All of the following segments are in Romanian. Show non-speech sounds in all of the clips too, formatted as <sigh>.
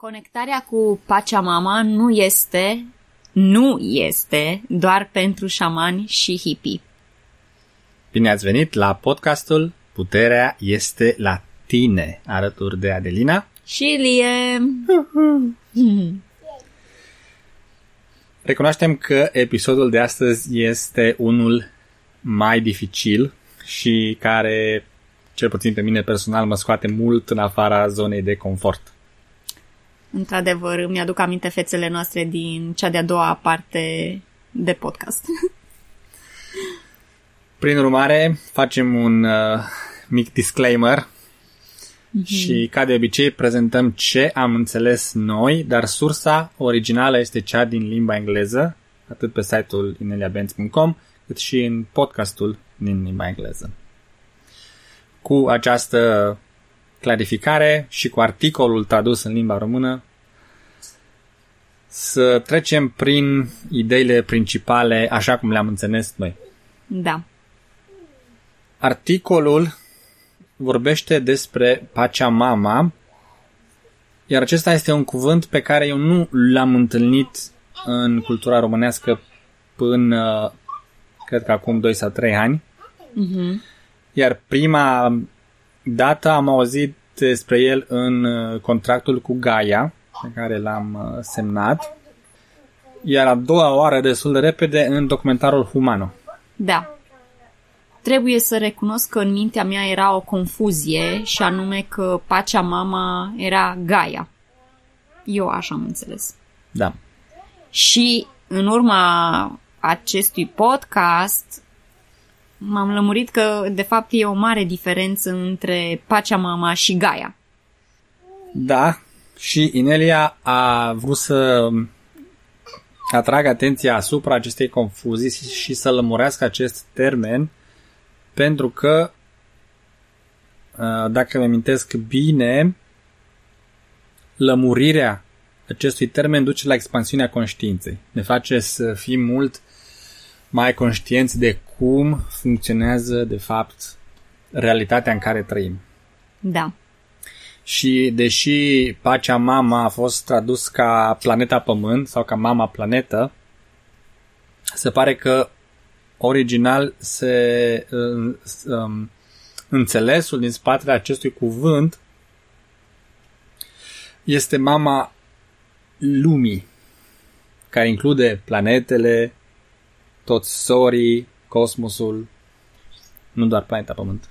Conectarea cu Pachamama nu este, nu este doar pentru șamani și hippie. Bine ați venit la podcastul Puterea este la tine, alături de Adelina Și Lie. <laughs> Recunoaștem că episodul de astăzi este unul mai dificil și care, cel puțin pe mine personal, mă scoate mult în afara zonei de confort. Într-adevăr, îmi aduc aminte fețele noastre din cea de-a doua parte de podcast. <laughs> Prin urmare, facem un uh, mic disclaimer mm-hmm. și, ca de obicei, prezentăm ce am înțeles noi, dar sursa originală este cea din limba engleză, atât pe site-ul ineliabenz.com, cât și în podcastul din limba engleză. Cu această clarificare și cu articolul tradus în limba română, să trecem prin ideile principale așa cum le-am înțeles noi. Da. Articolul vorbește despre Pachamama, iar acesta este un cuvânt pe care eu nu l-am întâlnit în cultura românească până, cred că acum 2 sau 3 ani. Mm-hmm. Iar prima dată am auzit despre el în uh, contractul cu Gaia, pe care l-am uh, semnat, iar a doua oară destul de repede în documentarul Humano. Da. Trebuie să recunosc că în mintea mea era o confuzie și anume că Pacea Mama era Gaia. Eu așa am înțeles. Da. Și în urma acestui podcast m-am lămurit că de fapt e o mare diferență între Pacea Mama și Gaia. Da, și Inelia a vrut să atrag atenția asupra acestei confuzii și să lămurească acest termen pentru că, dacă îmi amintesc bine, lămurirea acestui termen duce la expansiunea conștiinței. Ne face să fim mult mai conștienți de cum funcționează, de fapt, realitatea în care trăim. Da. Și deși Pacea Mama a fost tradus ca planeta Pământ sau ca Mama Planetă, se pare că original se um, înțelesul din spatele acestui cuvânt este Mama Lumii, care include planetele, toți sorii, cosmosul, nu doar planeta Pământ.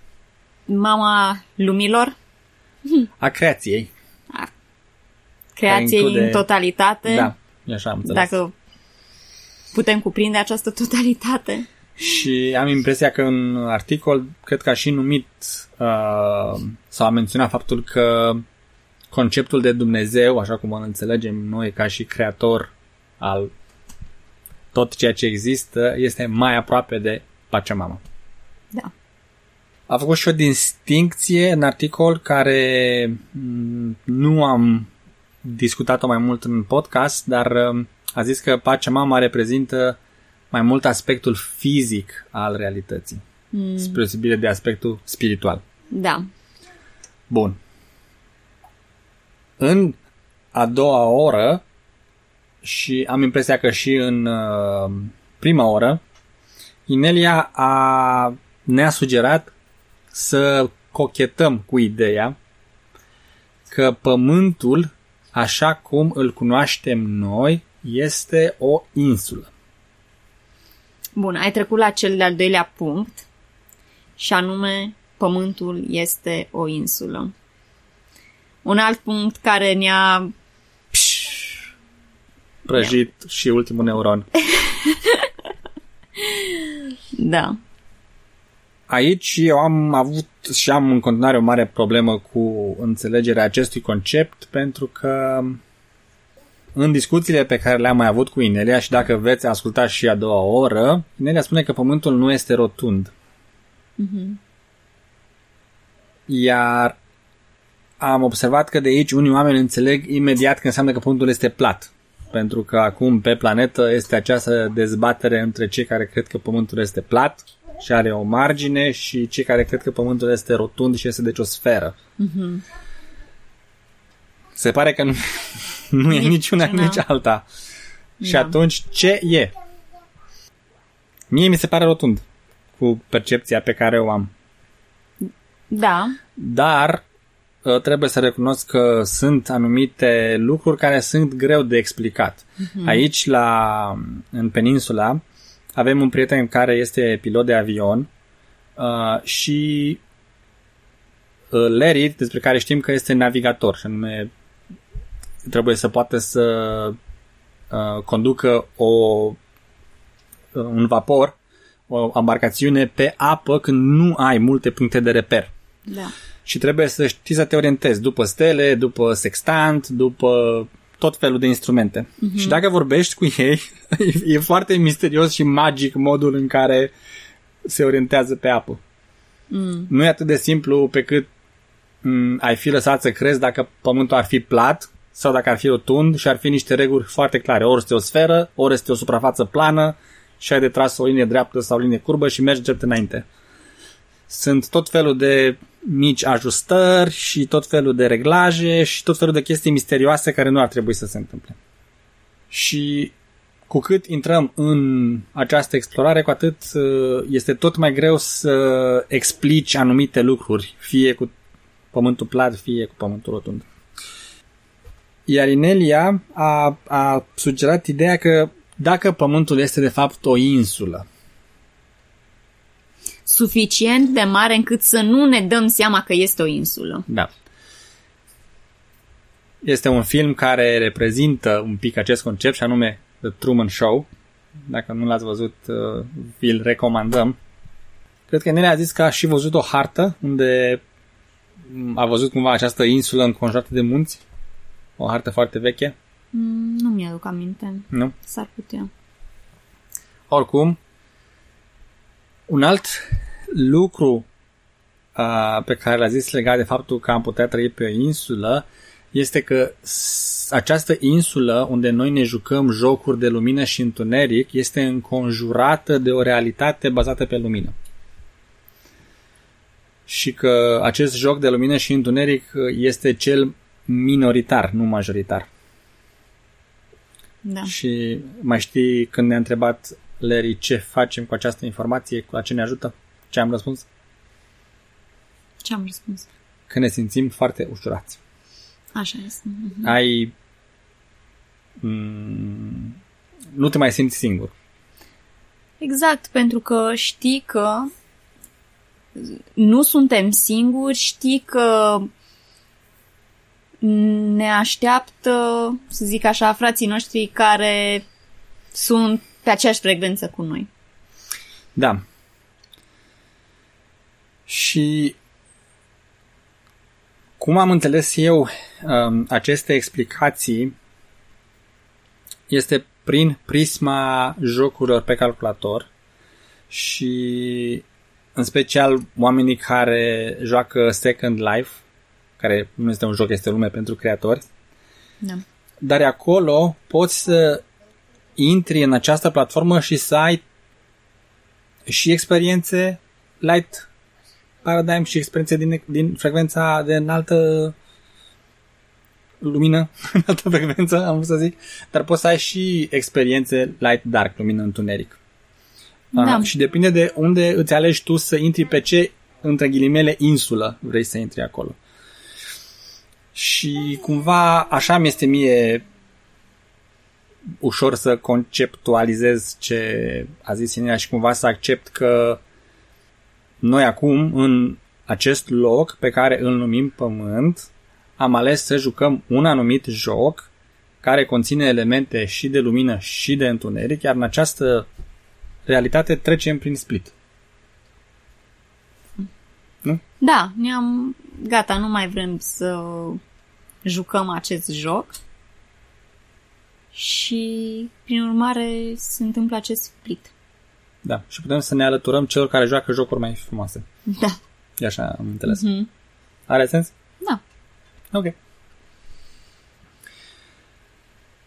Mama lumilor? A creației. A creației include... în totalitate. Da, așa am înțeles. Dacă putem cuprinde această totalitate. Și am impresia că în articol, cred că a și numit uh, sau a menționat faptul că conceptul de Dumnezeu, așa cum îl înțelegem noi ca și creator al tot ceea ce există, este mai aproape de Pachamama. Da. A făcut și o distincție în articol care mm, nu am discutat-o mai mult în podcast, dar um, a zis că Pachamama reprezintă mai mult aspectul fizic al realității, mm. spre deosebire de aspectul spiritual. Da. Bun. În a doua oră și am impresia că și în uh, prima oră, Inelia a, ne-a sugerat să cochetăm cu ideea că pământul, așa cum îl cunoaștem noi, este o insulă. Bun, ai trecut la cel de-al doilea punct și anume pământul este o insulă. Un alt punct care ne-a prăjit yeah. și ultimul neuron. <laughs> da aici eu am avut și am în continuare o mare problemă cu înțelegerea acestui concept pentru că în discuțiile pe care le-am mai avut cu Inelia și dacă veți asculta și a doua oră, Inelia spune că Pământul nu este rotund. Mm-hmm. Iar am observat că de aici unii oameni înțeleg imediat că înseamnă că Pământul este plat. Pentru că acum pe planetă este această dezbatere între cei care cred că Pământul este plat și are o margine și cei care cred că Pământul este rotund și este deci o sferă. Mm-hmm. Se pare că nu, <laughs> nu e Nici niciuna, una. nici alta. Și Da. atunci, ce e? Mie mi se pare rotund cu percepția pe care o am. Da, Dar uh, trebuie să recunosc că sunt anumite lucruri care sunt greu de explicat. Mhm. Aici, la, în peninsula, avem un prieten care este pilot de avion uh, și uh, Larry, despre care știm că este navigator, și anume trebuie să poată să uh, conducă o, uh, un vapor, o embarcațiune pe apă când nu ai multe puncte de reper da. Și trebuie să știi să te orientezi după stele, după sextant, după tot felul de instrumente. Mhm. Mm-hmm. Și dacă vorbești cu ei, <laughs> e foarte misterios și magic modul în care se orientează pe apă. Mm. Nu e atât de simplu pe cât m- ai fi lăsat să crezi dacă pământul ar fi plat sau dacă ar fi rotund și ar fi niște reguli foarte clare. Ori este o sferă, ori este o suprafață plană și ai de tras o linie dreaptă sau o linie curbă și mergi drept înainte. Sunt tot felul de mici ajustări și tot felul de reglaje și tot felul de chestii misterioase care nu ar trebui să se întâmple. Și cu cât intrăm în această explorare, cu atât uh, este tot mai greu să explici anumite lucruri, fie cu pământul plat, fie cu pământul rotund. Iar Inelia a, a sugerat ideea că dacă pământul este de fapt o insulă, Suficient de mare încât să nu ne dăm seama că este o insulă. Da. Este un film care reprezintă un pic acest concept și anume The Truman Show. Dacă nu l-ați văzut, uh, vi-l recomandăm. Cred că Nele a zis că a și văzut o hartă unde mm, a văzut cumva această insulă înconjurată de munți. O hartă foarte veche, Mm, nu mi-aduc aminte. nu? S-ar putea. Oricum, un alt lucru uh, pe care l-a zis legat de faptul că am putea trăi pe o insulă este că s- această insulă unde noi ne jucăm jocuri de lumină și întuneric este înconjurată de o realitate bazată pe lumină. Și că acest joc de lumină și întuneric uh, este cel minoritar, nu majoritar. Da. Și mai știi când ne-a întrebat Larry ce facem cu această informație, la ce ne ajută? Ce am răspuns? Ce am răspuns? Că ne simțim foarte ușurați. Așa este. Mhm. Ai... Mm, nu te mai simți singur. Exact, pentru că știi că nu suntem singuri, știi că ne așteaptă, să zic așa, frații noștri care sunt pe aceeași frecvență cu noi. Da. Și cum am înțeles eu um, aceste explicații este prin prisma jocurilor pe calculator și în special oamenii care joacă Second Life, care nu este un joc, este o lume pentru creatori, Da. dar acolo poți să intri în această platformă și să ai și experiențe light paradigm și experiențe din, din frecvența de înaltă lumină, <laughs> înaltă frecvență, am vrut să zic, dar poți să ai și experiențe light dark, lumină întuneric. Da. Ah, și depinde de unde îți alegi tu să intri pe ce, între ghilimele, insulă vrei să intri acolo. Și cumva așa mi este mie ușor să conceptualizez ce a zis Inelia și cumva să accept că noi acum, în acest loc pe care îl numim Pământ, am ales să jucăm un anumit joc care conține elemente și de lumină și de întuneric, iar în această realitate trecem prin split. Da, ne-am... Gata, nu mai vrem să jucăm acest joc. Și, prin urmare, se întâmplă acest split. Da. Și putem să ne alăturăm celor care joacă jocuri mai frumoase. Da. E așa am înțeles. Mhm. Are sens? Da. Ok.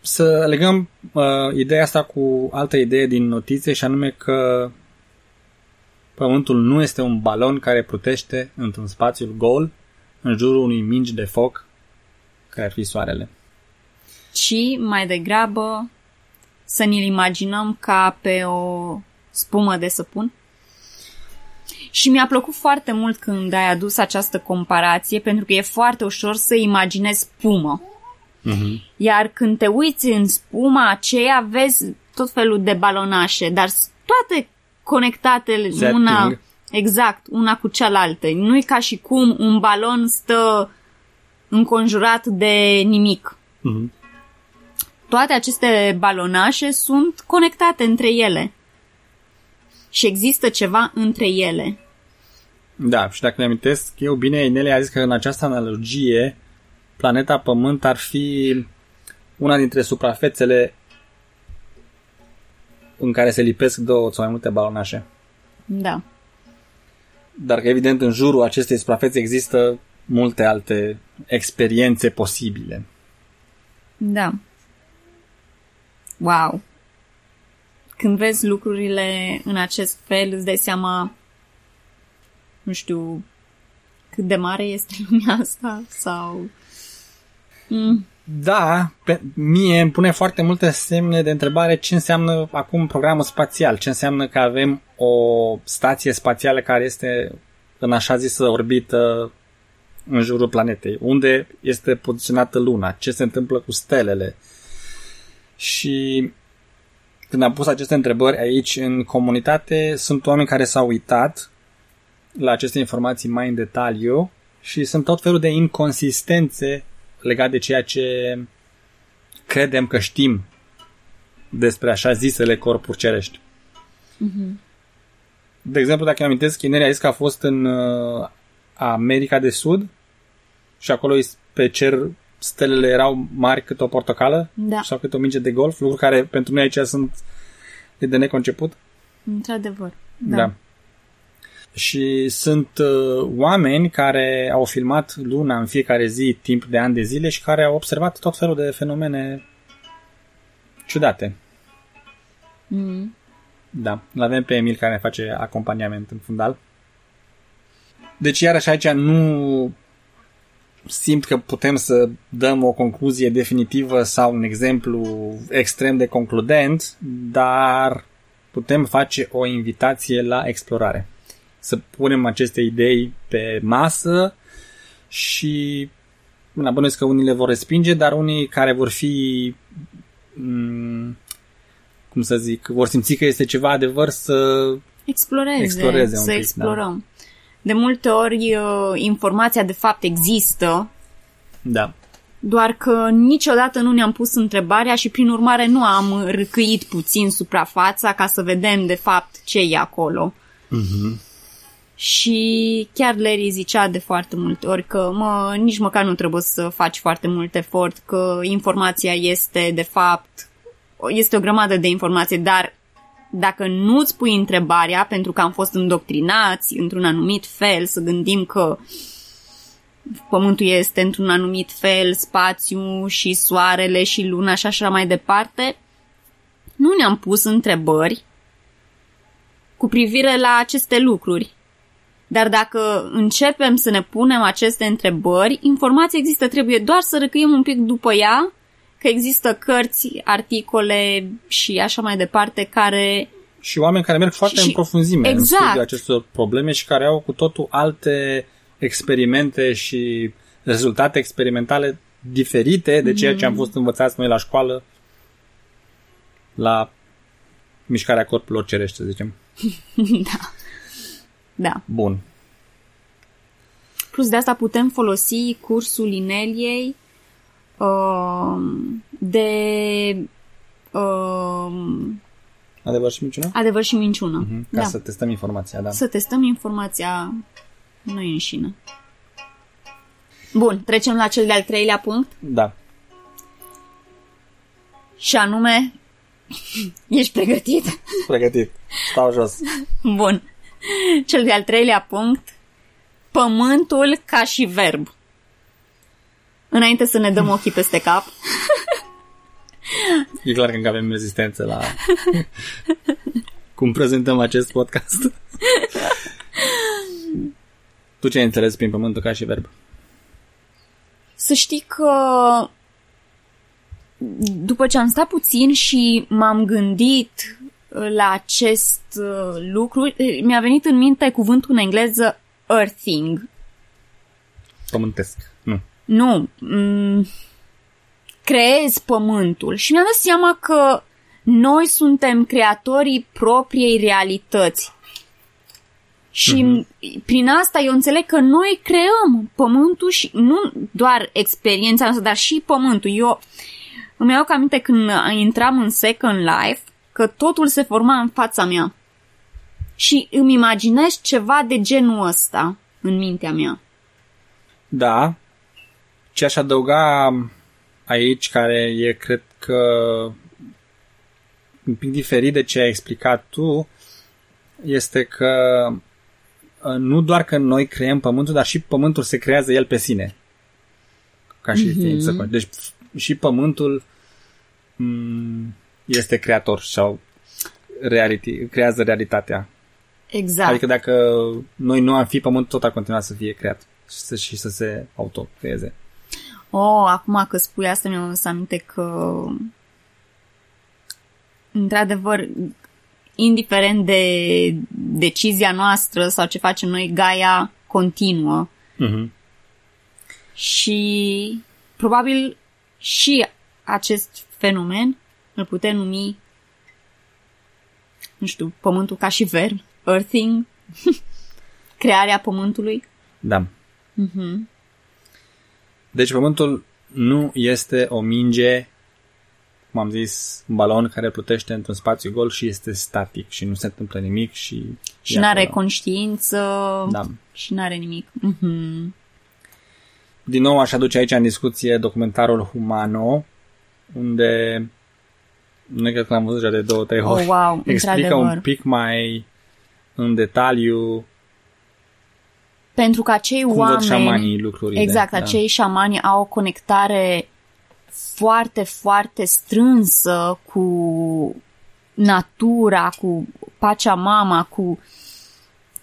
Să legăm uh, ideea asta cu altă idee din notițe și anume că Pământul nu este un balon care plutește într-un spațiu gol în jurul unui mingi de foc care ar fi soarele. Ci mai degrabă să ne-l imaginăm ca pe o spumă de săpun. Și mi-a plăcut foarte mult când ai adus această comparație, pentru că e foarte ușor să imaginezi spumă. Mm-hmm. Iar când te uiți în spuma aceea, vezi tot felul de balonașe, dar toate conectate Setting. una exact, una cu cealaltă. Nu e ca și cum un balon stă înconjurat de nimic. Mm-hmm. Toate aceste balonașe sunt conectate între ele. Și există ceva între ele. Da, și dacă ne amintesc, eu bine, Inelia a zis că în această analogie planeta Pământ ar fi una dintre suprafețele în care se lipesc două sau mai multe balonașe. Da. Dar că evident în jurul acestei suprafețe există multe alte experiențe posibile. Da. Wow. Când vezi lucrurile în acest fel, îți dai seama, nu știu, cât de mare este <laughs> lumea asta sau... Mm. Da, pe mie îmi pune foarte multe semne de întrebare ce înseamnă acum programul spațial, ce înseamnă că avem o stație spațială care este în așa zisă orbită în jurul planetei, unde este poziționată luna, ce se întâmplă cu stelele. Și când am pus aceste întrebări aici în comunitate, sunt oameni care s-au uitat la aceste informații mai în detaliu și sunt tot felul de inconsistențe legat de ceea ce credem că știm despre așa zisele corpuri cerești. Mm-hmm. De exemplu, dacă îmi amintesc, Chinerii a zis că a fost în uh, America de Sud și acolo pe cer stelele erau mari cât o portocală Da, sau cât o minge de golf, lucruri care pentru noi aici sunt de neconceput. într-adevăr. Da. da. Și sunt uh, oameni care au filmat luna în fiecare zi timp de ani de zile și care au observat tot felul de fenomene ciudate. Mm. Da, îl avem pe Emil care ne face acompaniament în fundal. Deci iarăși aici nu simt că putem să dăm o concluzie definitivă sau un exemplu extrem de concludent, dar putem face o invitație la explorare. Să punem aceste idei pe masă și Bun, bănuiesc că unii le vor respinge, dar unii care vor fi m- cum să zic, vor simți că este ceva adevăr să Exploreze, Exploreze un să pic, explorăm. De multe ori uh, informația de fapt există, da. doar că niciodată nu ne-am pus întrebarea și prin urmare nu am râcâit puțin suprafața ca să vedem de fapt ce e acolo. Uh-huh. Și chiar Larry zicea de foarte multe ori că mă, nici măcar nu trebuie să faci foarte mult efort, că informația este de fapt, este o grămadă de informație, dar dacă nu îți pui întrebarea, pentru că am fost îndoctrinați într-un anumit fel, să gândim că Pământul este într-un anumit fel, spațiu și soarele și luna și așa mai departe, nu ne-am pus întrebări cu privire la aceste lucruri. Dar dacă începem să ne punem aceste întrebări, informația există, trebuie doar să răcăim un pic după ea, că există cărți, articole și așa mai departe care Și oameni care merg foarte Și- în profunzime în exact. studiul acestor probleme și care au cu totul alte experimente și rezultate experimentale diferite de ceea ce am fost învățați noi la școală la mișcarea corpurilor cerești, să zicem. <laughs> da. Da. Bun. Plus de asta putem folosi cursul Ineliei um, de um, Adevăr și minciună? adevăr și minciună. Mhm, Ca da. să testăm informația, da. să testăm informația noi înșine. Bun, trecem la cel de-al treilea punct Da. și anume <laughs> ești pregătit? Pregătit. Stau jos. Bun. Cel de-al treilea punct pământul ca și verb. Înainte să ne dăm ochii peste cap, <laughs> E clar că încă avem rezistență la cum prezentăm acest podcast. tu ce ai înțeles prin pământul ca și verb? Să știi că după ce am stat puțin și m-am gândit la acest uh, lucru, mi-a venit în minte cuvântul în engleză earthing. Pământesc. Nu. Nu. Mm, creezi pământul. Și mi-am dat seama că noi suntem creatorii propriei realități. Și uh-huh. prin asta eu înțeleg că noi creăm pământul și nu doar experiența noastră, dar și pământul. Eu îmi iau aminte când intram în Second Life că totul se forma în fața mea. Și îmi imaginez ceva de genul ăsta în mintea mea. Da. Ce aș adăuga aici, care e, cred că, un pic diferit de ce ai explicat tu, este că uh, nu doar că noi creăm pământul, dar și pământul se creează el pe sine. Ca și mm-hmm. ființă. Deci și pământul mm, este creator sau reality, creează realitatea. Exact. Adică dacă noi nu am fi, pământul tot ar continua să fie creat și să, și să se autocreeze. Oh, acum că spui asta mi-am adus aminte că într-adevăr indiferent de decizia noastră sau ce facem noi, Gaia continuă. Uh-huh. Și probabil și acest fenomen îl putem numi, nu știu, pământul ca și verb, earthing, <laughs> crearea pământului. Da. Uh-huh. Deci pământul nu este o minge, cum am zis, un balon care plutește într-un spațiu gol și este static și nu se întâmplă nimic și... Și nu are conștiință da. și nu are nimic. Uh-huh. Din nou aș aduce aici în discuție documentarul Humano, unde nu cred că l-am văzut deja de două, trei ori. Oh, wow, Explică un pic mai în detaliu pentru că acei cum oameni... șamanii lucrurile. Exact, da. acei șamani au o conectare foarte, foarte strânsă cu natura, cu pacea mama, cu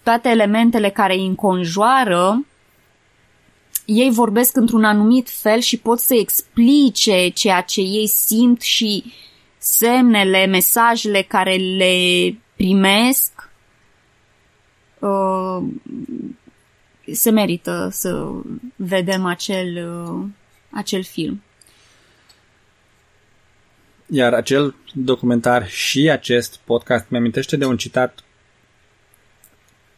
toate elementele care îi înconjoară, ei vorbesc într-un anumit fel și pot să explice ceea ce ei simt și semnele, mesajele care le primesc. Uh, se merită să vedem acel, uh, acel film. Iar acel documentar și acest podcast mi-amintește de un citat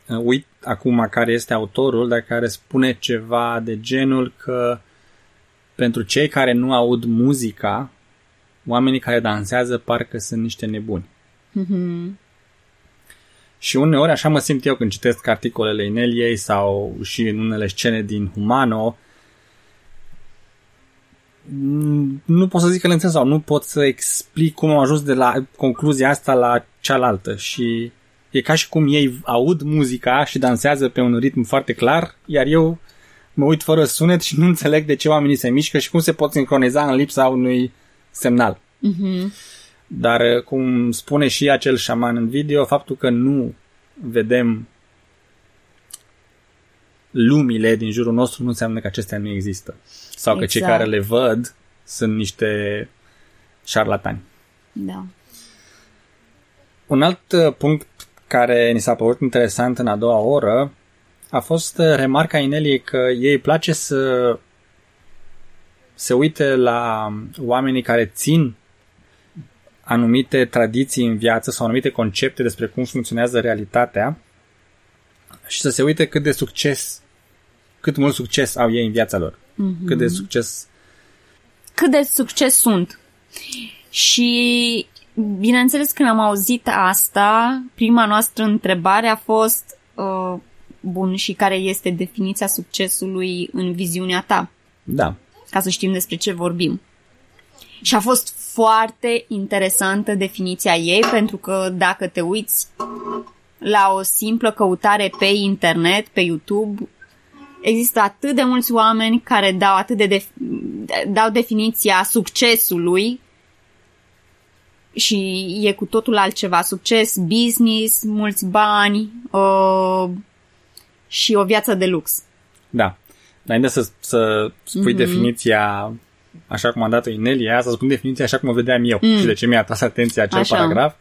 uh, uit acum care este autorul, dar care spune ceva de genul că pentru cei care nu aud muzica, oamenii care dansează parcă sunt niște nebuni. Mm-hmm. Și uneori așa mă simt eu când citesc articolele Ineliei sau și în unele scene din Humano. Nu pot să zic că le înțeleg sau nu pot să explic cum am ajuns de la concluzia asta la cealaltă și e ca și cum ei aud muzica și dansează pe un ritm foarte clar, iar eu mă uit fără sunet și nu înțeleg de ce oamenii se mișcă și cum se pot sincroniza în lipsa unui semnal. Uh-huh. Dar, uh, cum spune și acel șaman în video, faptul că nu vedem lumile din jurul nostru nu înseamnă că acestea nu există. Sau exact. că cei exact. care le văd sunt niște șarlatani. Da. Un alt uh, punct care ni s-a părut interesant în a doua oră a fost uh, remarca Ineliei că ei place să se uite la oamenii care țin anumite tradiții în viață sau anumite concepte despre cum funcționează realitatea și să se uite cât de succes, cât mult succes au ei în viața lor. Mm-hmm. Cât de succes... Cât de succes sunt. Și, bineînțeles, când am auzit asta, prima noastră întrebare a fost, uh, bun, și care este definiția succesului în viziunea ta? Da. Ca să știm despre ce vorbim. Și a fost foarte interesantă definiția ei, pentru că dacă te uiți la o simplă căutare pe internet, pe YouTube, există atât de mulți oameni care dau atât de def- dau definiția succesului și e cu totul altceva. Succes, business, mulți bani uh, și o viață de lux. Da. înainte să, să spui mm-hmm. definiția așa cum a dat-o Inelia, să spun definiția așa cum o vedeam eu mm. și de ce mi-a atras atenția acel așa. paragraf.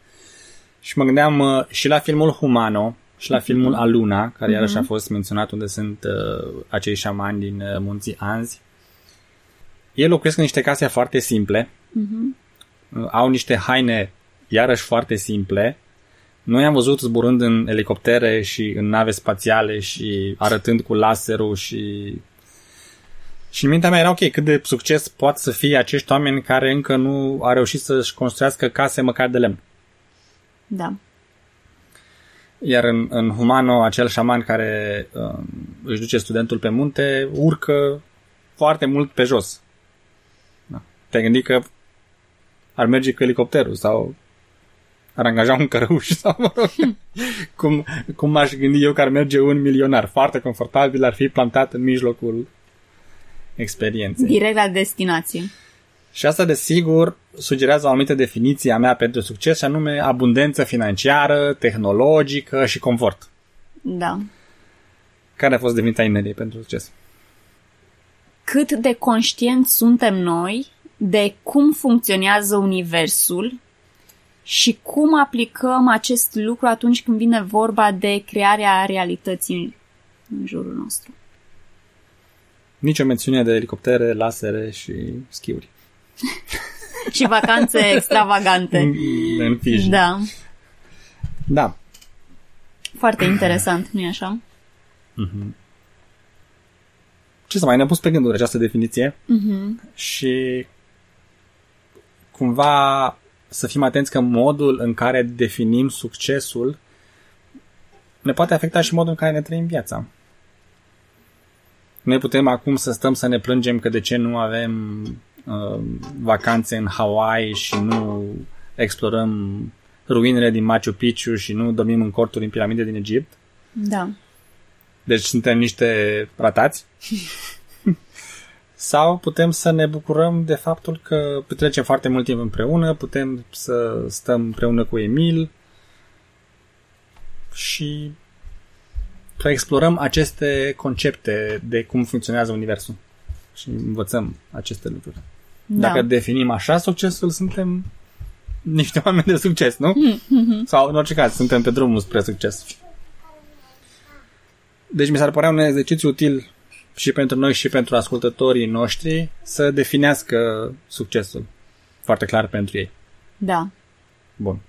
Și mă gândeam uh, și la filmul Humano și la mm-hmm. filmul Aluna, care mm-hmm. iarăși a fost menționat unde sunt uh, acei șamani din uh, munții Anzi. Ei locuiesc în niște case foarte simple, mm-hmm. uh, au niște haine iarăși foarte simple. Noi am văzut zburând în elicoptere și în nave spațiale și arătând cu laserul și și în mintea mea era ok, cât de succes pot să fie acești oameni care încă nu au reușit să-și construiască case măcar de lemn. Da. Iar în, în Humano, acel șaman care uh, își duce studentul pe munte, urcă foarte mult pe jos. Da. Te-ai gândit că ar merge cu elicopterul sau ar angaja un cărăuș <laughs> sau mă rog, cum, cum aș gândi eu că ar merge un milionar. Foarte confortabil, ar fi plantat în mijlocul experienței. Direct la destinație. Și asta, desigur, sugerează o anumită definiție a mea pentru succes, și anume abundență financiară, tehnologică și confort. Da. Care a fost definiția Ineliei pentru succes? Cât de conștienți suntem noi de cum funcționează Universul și cum aplicăm acest lucru atunci când vine vorba de crearea realității în jurul nostru. Nici o mențiune de elicoptere, lasere și schiuri. <laughs> și vacanțe extravagante. În, în Fiji. Da. Da. Foarte interesant, nu-i așa? Mm-hmm. Ce să mai ne-am pus pe gânduri această definiție mm-hmm. și cumva să fim atenți că modul în care definim succesul ne poate afecta și modul în care ne trăim viața. Noi putem acum să stăm să ne plângem că de ce nu avem uh, vacanțe în Hawaii și nu explorăm ruinele din Machu Picchu și nu dormim în corturi în piramide din Egipt. Da. Deci suntem niște ratați. <laughs> Sau putem să ne bucurăm de faptul că petrecem foarte mult timp împreună, putem să stăm împreună cu Emil și să explorăm aceste concepte de cum funcționează Universul și învățăm aceste lucruri. Da. Dacă definim așa succesul, suntem niște <laughs> oameni de succes, nu? Mm-hmm. Sau, în orice caz, suntem pe drumul spre succes. Deci mi s-ar părea un exercițiu util și pentru noi și pentru ascultătorii noștri să definească succesul foarte clar pentru ei. Da. Bun.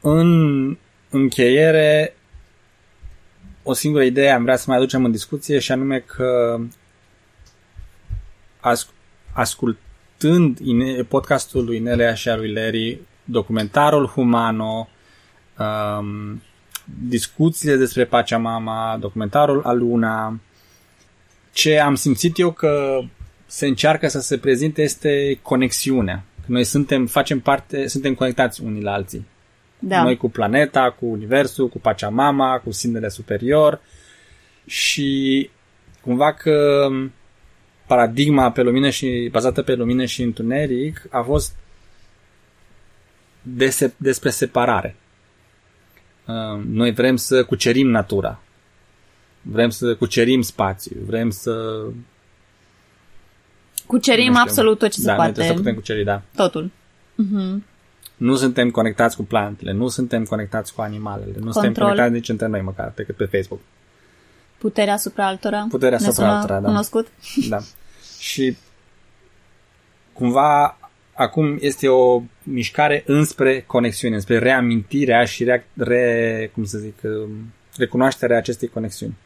În încheiere, o singură idee am vrea să mai aducem în discuție și anume că as- ascultând podcastul lui Nelea și al lui Larry, documentarul Humano, um, discuțiile despre Pachamama, documentarul Aluna, ce am simțit eu că se încearcă să se prezinte este conexiunea. Noi suntem, facem parte, suntem conectați unii la alții. Da. Noi cu planeta, cu universul, cu Pachamama, cu simnele superior și cumva că paradigma pe lumină și bazată pe lumină și întuneric a fost de despre separare. Uh, noi vrem să cucerim natura. Vrem să cucerim spațiu. Vrem să Cucerim absolut tot ce da, se poate. Da, să putem cuceri, da. Totul. Uh-huh. Nu suntem conectați cu plantele, nu suntem conectați cu animalele, nu Control. suntem conectați nici între noi măcar, decât pe Facebook. Puterea asupra altora. Puterea asupra altora, da. Cunoscut? Da. Și cumva acum este o mișcare înspre conexiune, înspre reamintirea și re, re cum să zic, um, recunoașterea acestei conexiuni.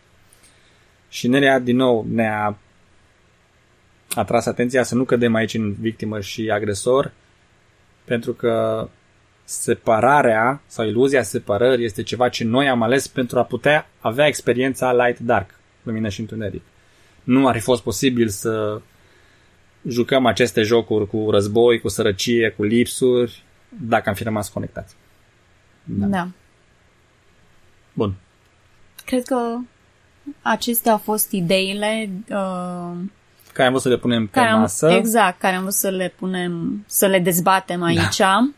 Și Nerea, din nou, ne-a atras atenția să nu cădem aici în victimă și agresor, pentru că separarea sau iluzia separării este ceva ce noi am ales pentru a putea avea experiența light-dark, lumină și întuneric. Nu ar fi fost posibil să jucăm aceste jocuri cu război, cu sărăcie, cu lipsuri, dacă am fi rămas conectați. Da. da. Bun. Cred că acestea au fost ideile uh, care am vrut să le punem pe am, masă. Exact, care am vrut să le punem, să le dezbatem da. aici. Da.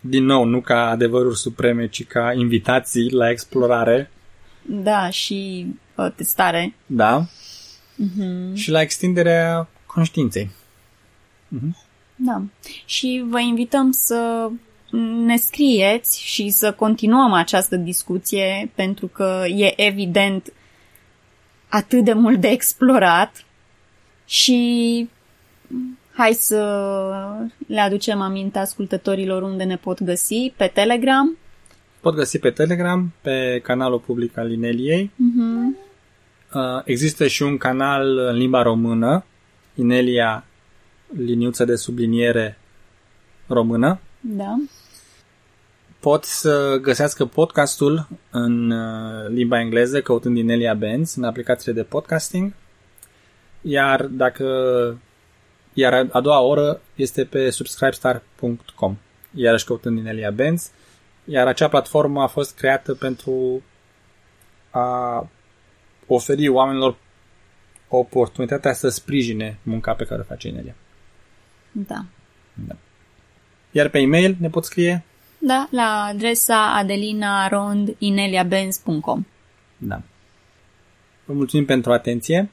Din nou, nu ca adevăruri supreme, ci ca invitații la explorare. Da, și uh, testare. Da. Uh-huh. Și la extinderea conștiinței. Uh-huh. Da. Și vă invităm să ne scrieți și să continuăm această discuție pentru că e evident atât de mult de explorat și hai să le aducem aminte ascultătorilor unde ne pot găsi pe Telegram. Pot găsi pe Telegram, pe canalul public al Ineliei. Uh-huh. Există și un canal în limba română, Inelia liniuță de subliniere română. Da. Pot să găsească podcastul în uh, limba engleză căutând Inelia Benz în aplicațiile de podcasting. Iar dacă iar a doua oră este pe subscribestar.com, iarăși căutând Inelia Benz. Iar acea platformă a fost creată pentru a oferi oamenilor oportunitatea să sprijine munca pe care o face Inelia. Da. da. Iar pe e-mail ne pot scrie? Da, la adresa adelinarondineliabenz.com Da. Vă mulțumim pentru atenție.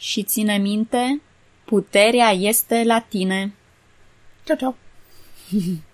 Și ține minte, puterea este la tine. Ciao, ciao. <laughs>